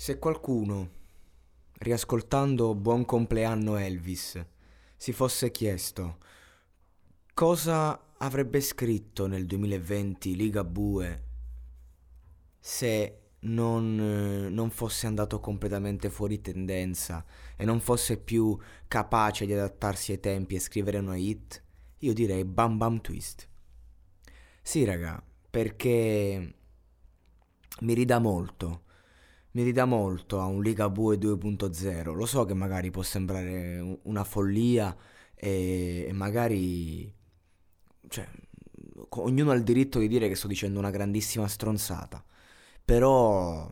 Se qualcuno, riascoltando Buon compleanno Elvis, si fosse chiesto cosa avrebbe scritto nel 2020 Liga Bue se non, non, fosse andato completamente fuori tendenza e non fosse più capace di adattarsi ai tempi e scrivere una hit, io direi Bam Bam Twist. Sì, raga, perché mi ridà molto mi ridà molto a un Ligabue 2.0. Lo so che magari può sembrare una follia e, e magari... Cioè, ognuno ha il diritto di dire che sto dicendo una grandissima stronzata. Però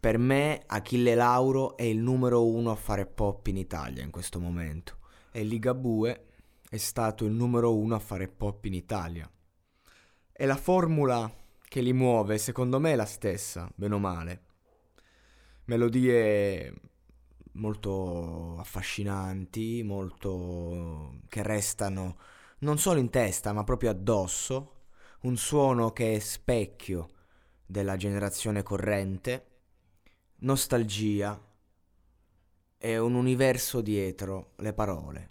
per me Achille Lauro è il numero uno a fare pop in Italia in questo momento. E Ligabue è stato il numero uno a fare pop in Italia. E la formula che li muove, secondo me, è la stessa, bene o male. Melodie molto affascinanti, molto che restano non solo in testa, ma proprio addosso, un suono che è specchio della generazione corrente, nostalgia e un universo dietro le parole.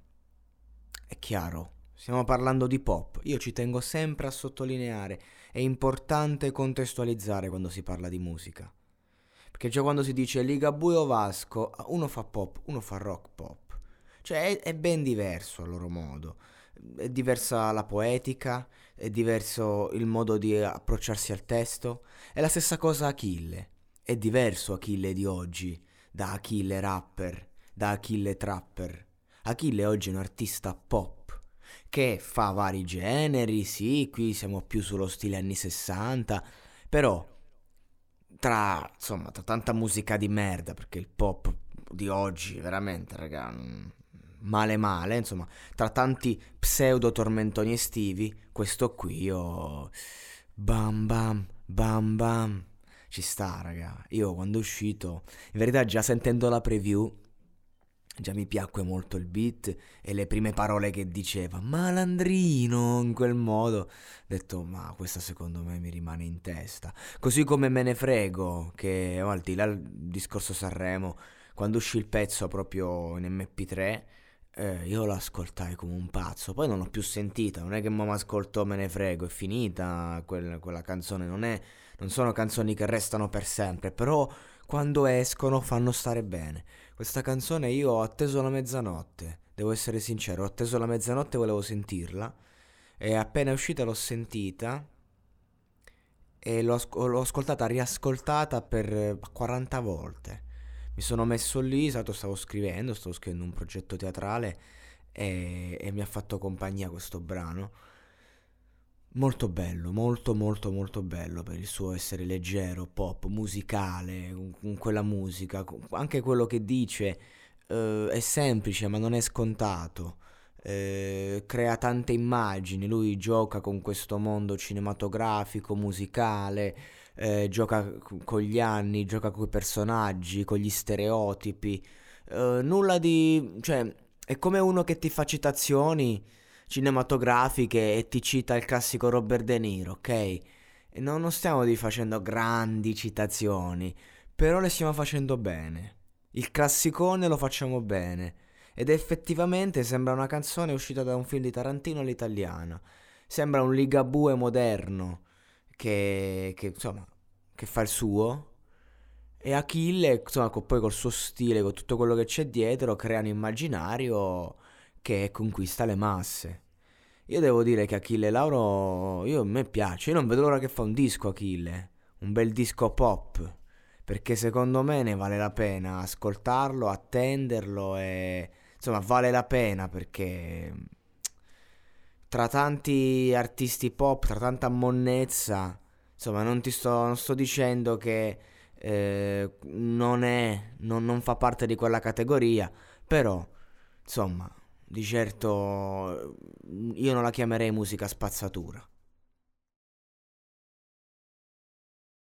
È chiaro, stiamo parlando di pop, io ci tengo sempre a sottolineare è importante contestualizzare quando si parla di musica. Perché già quando si dice Ligabue o Vasco, uno fa pop, uno fa rock pop. Cioè è, è ben diverso a loro modo. È diversa la poetica, è diverso il modo di approcciarsi al testo. È la stessa cosa Achille. È diverso Achille di oggi da Achille rapper, da Achille trapper. Achille oggi è un artista pop che fa vari generi, sì, qui siamo più sullo stile anni 60, però tra, insomma, tra tanta musica di merda, perché il pop di oggi, veramente, raga, male male, insomma, tra tanti pseudo tormentoni estivi, questo qui io... Bam bam, bam bam, ci sta, raga. Io quando è uscito, in verità già sentendo la preview, Già mi piacque molto il beat e le prime parole che diceva, malandrino, in quel modo. Ho detto, ma questa secondo me mi rimane in testa. Così come me ne frego, che oh, al di là del discorso Sanremo, quando uscì il pezzo proprio in MP3, eh, io l'ascoltai come un pazzo. Poi non l'ho più sentita, non è che mi ascolto me ne frego, è finita quel, quella canzone, non, è, non sono canzoni che restano per sempre, però quando escono fanno stare bene. Questa canzone io ho atteso la mezzanotte, devo essere sincero, ho atteso la mezzanotte e volevo sentirla e appena è uscita l'ho sentita e l'ho, l'ho ascoltata, riascoltata per 40 volte. Mi sono messo lì, stato, stavo scrivendo, stavo scrivendo un progetto teatrale e, e mi ha fatto compagnia questo brano Molto bello, molto molto molto bello per il suo essere leggero, pop, musicale, con quella musica, anche quello che dice eh, è semplice ma non è scontato, eh, crea tante immagini, lui gioca con questo mondo cinematografico, musicale, eh, gioca con gli anni, gioca con i personaggi, con gli stereotipi, eh, nulla di... cioè è come uno che ti fa citazioni cinematografiche e ti cita il classico Robert De Niro, ok? E non, stiamo facendo grandi citazioni, però le stiamo facendo bene. Il classicone lo facciamo bene. Ed effettivamente sembra una canzone uscita da un film di Tarantino all'italiana. Sembra un Ligabue moderno che, che, insomma, che fa il suo. E Achille, insomma, poi col suo stile, con tutto quello che c'è dietro, crea un immaginario che conquista le masse. Io devo dire che Achille Lauro, io, a me piace, io non vedo l'ora che fa un disco Achille, un bel disco pop, perché secondo me ne vale la pena ascoltarlo, attenderlo e insomma vale la pena perché tra tanti artisti pop, tra tanta monnezza, insomma non ti sto, non sto dicendo che eh, non è, non, non fa parte di quella categoria, però insomma di certo io non la chiamerei musica spazzatura.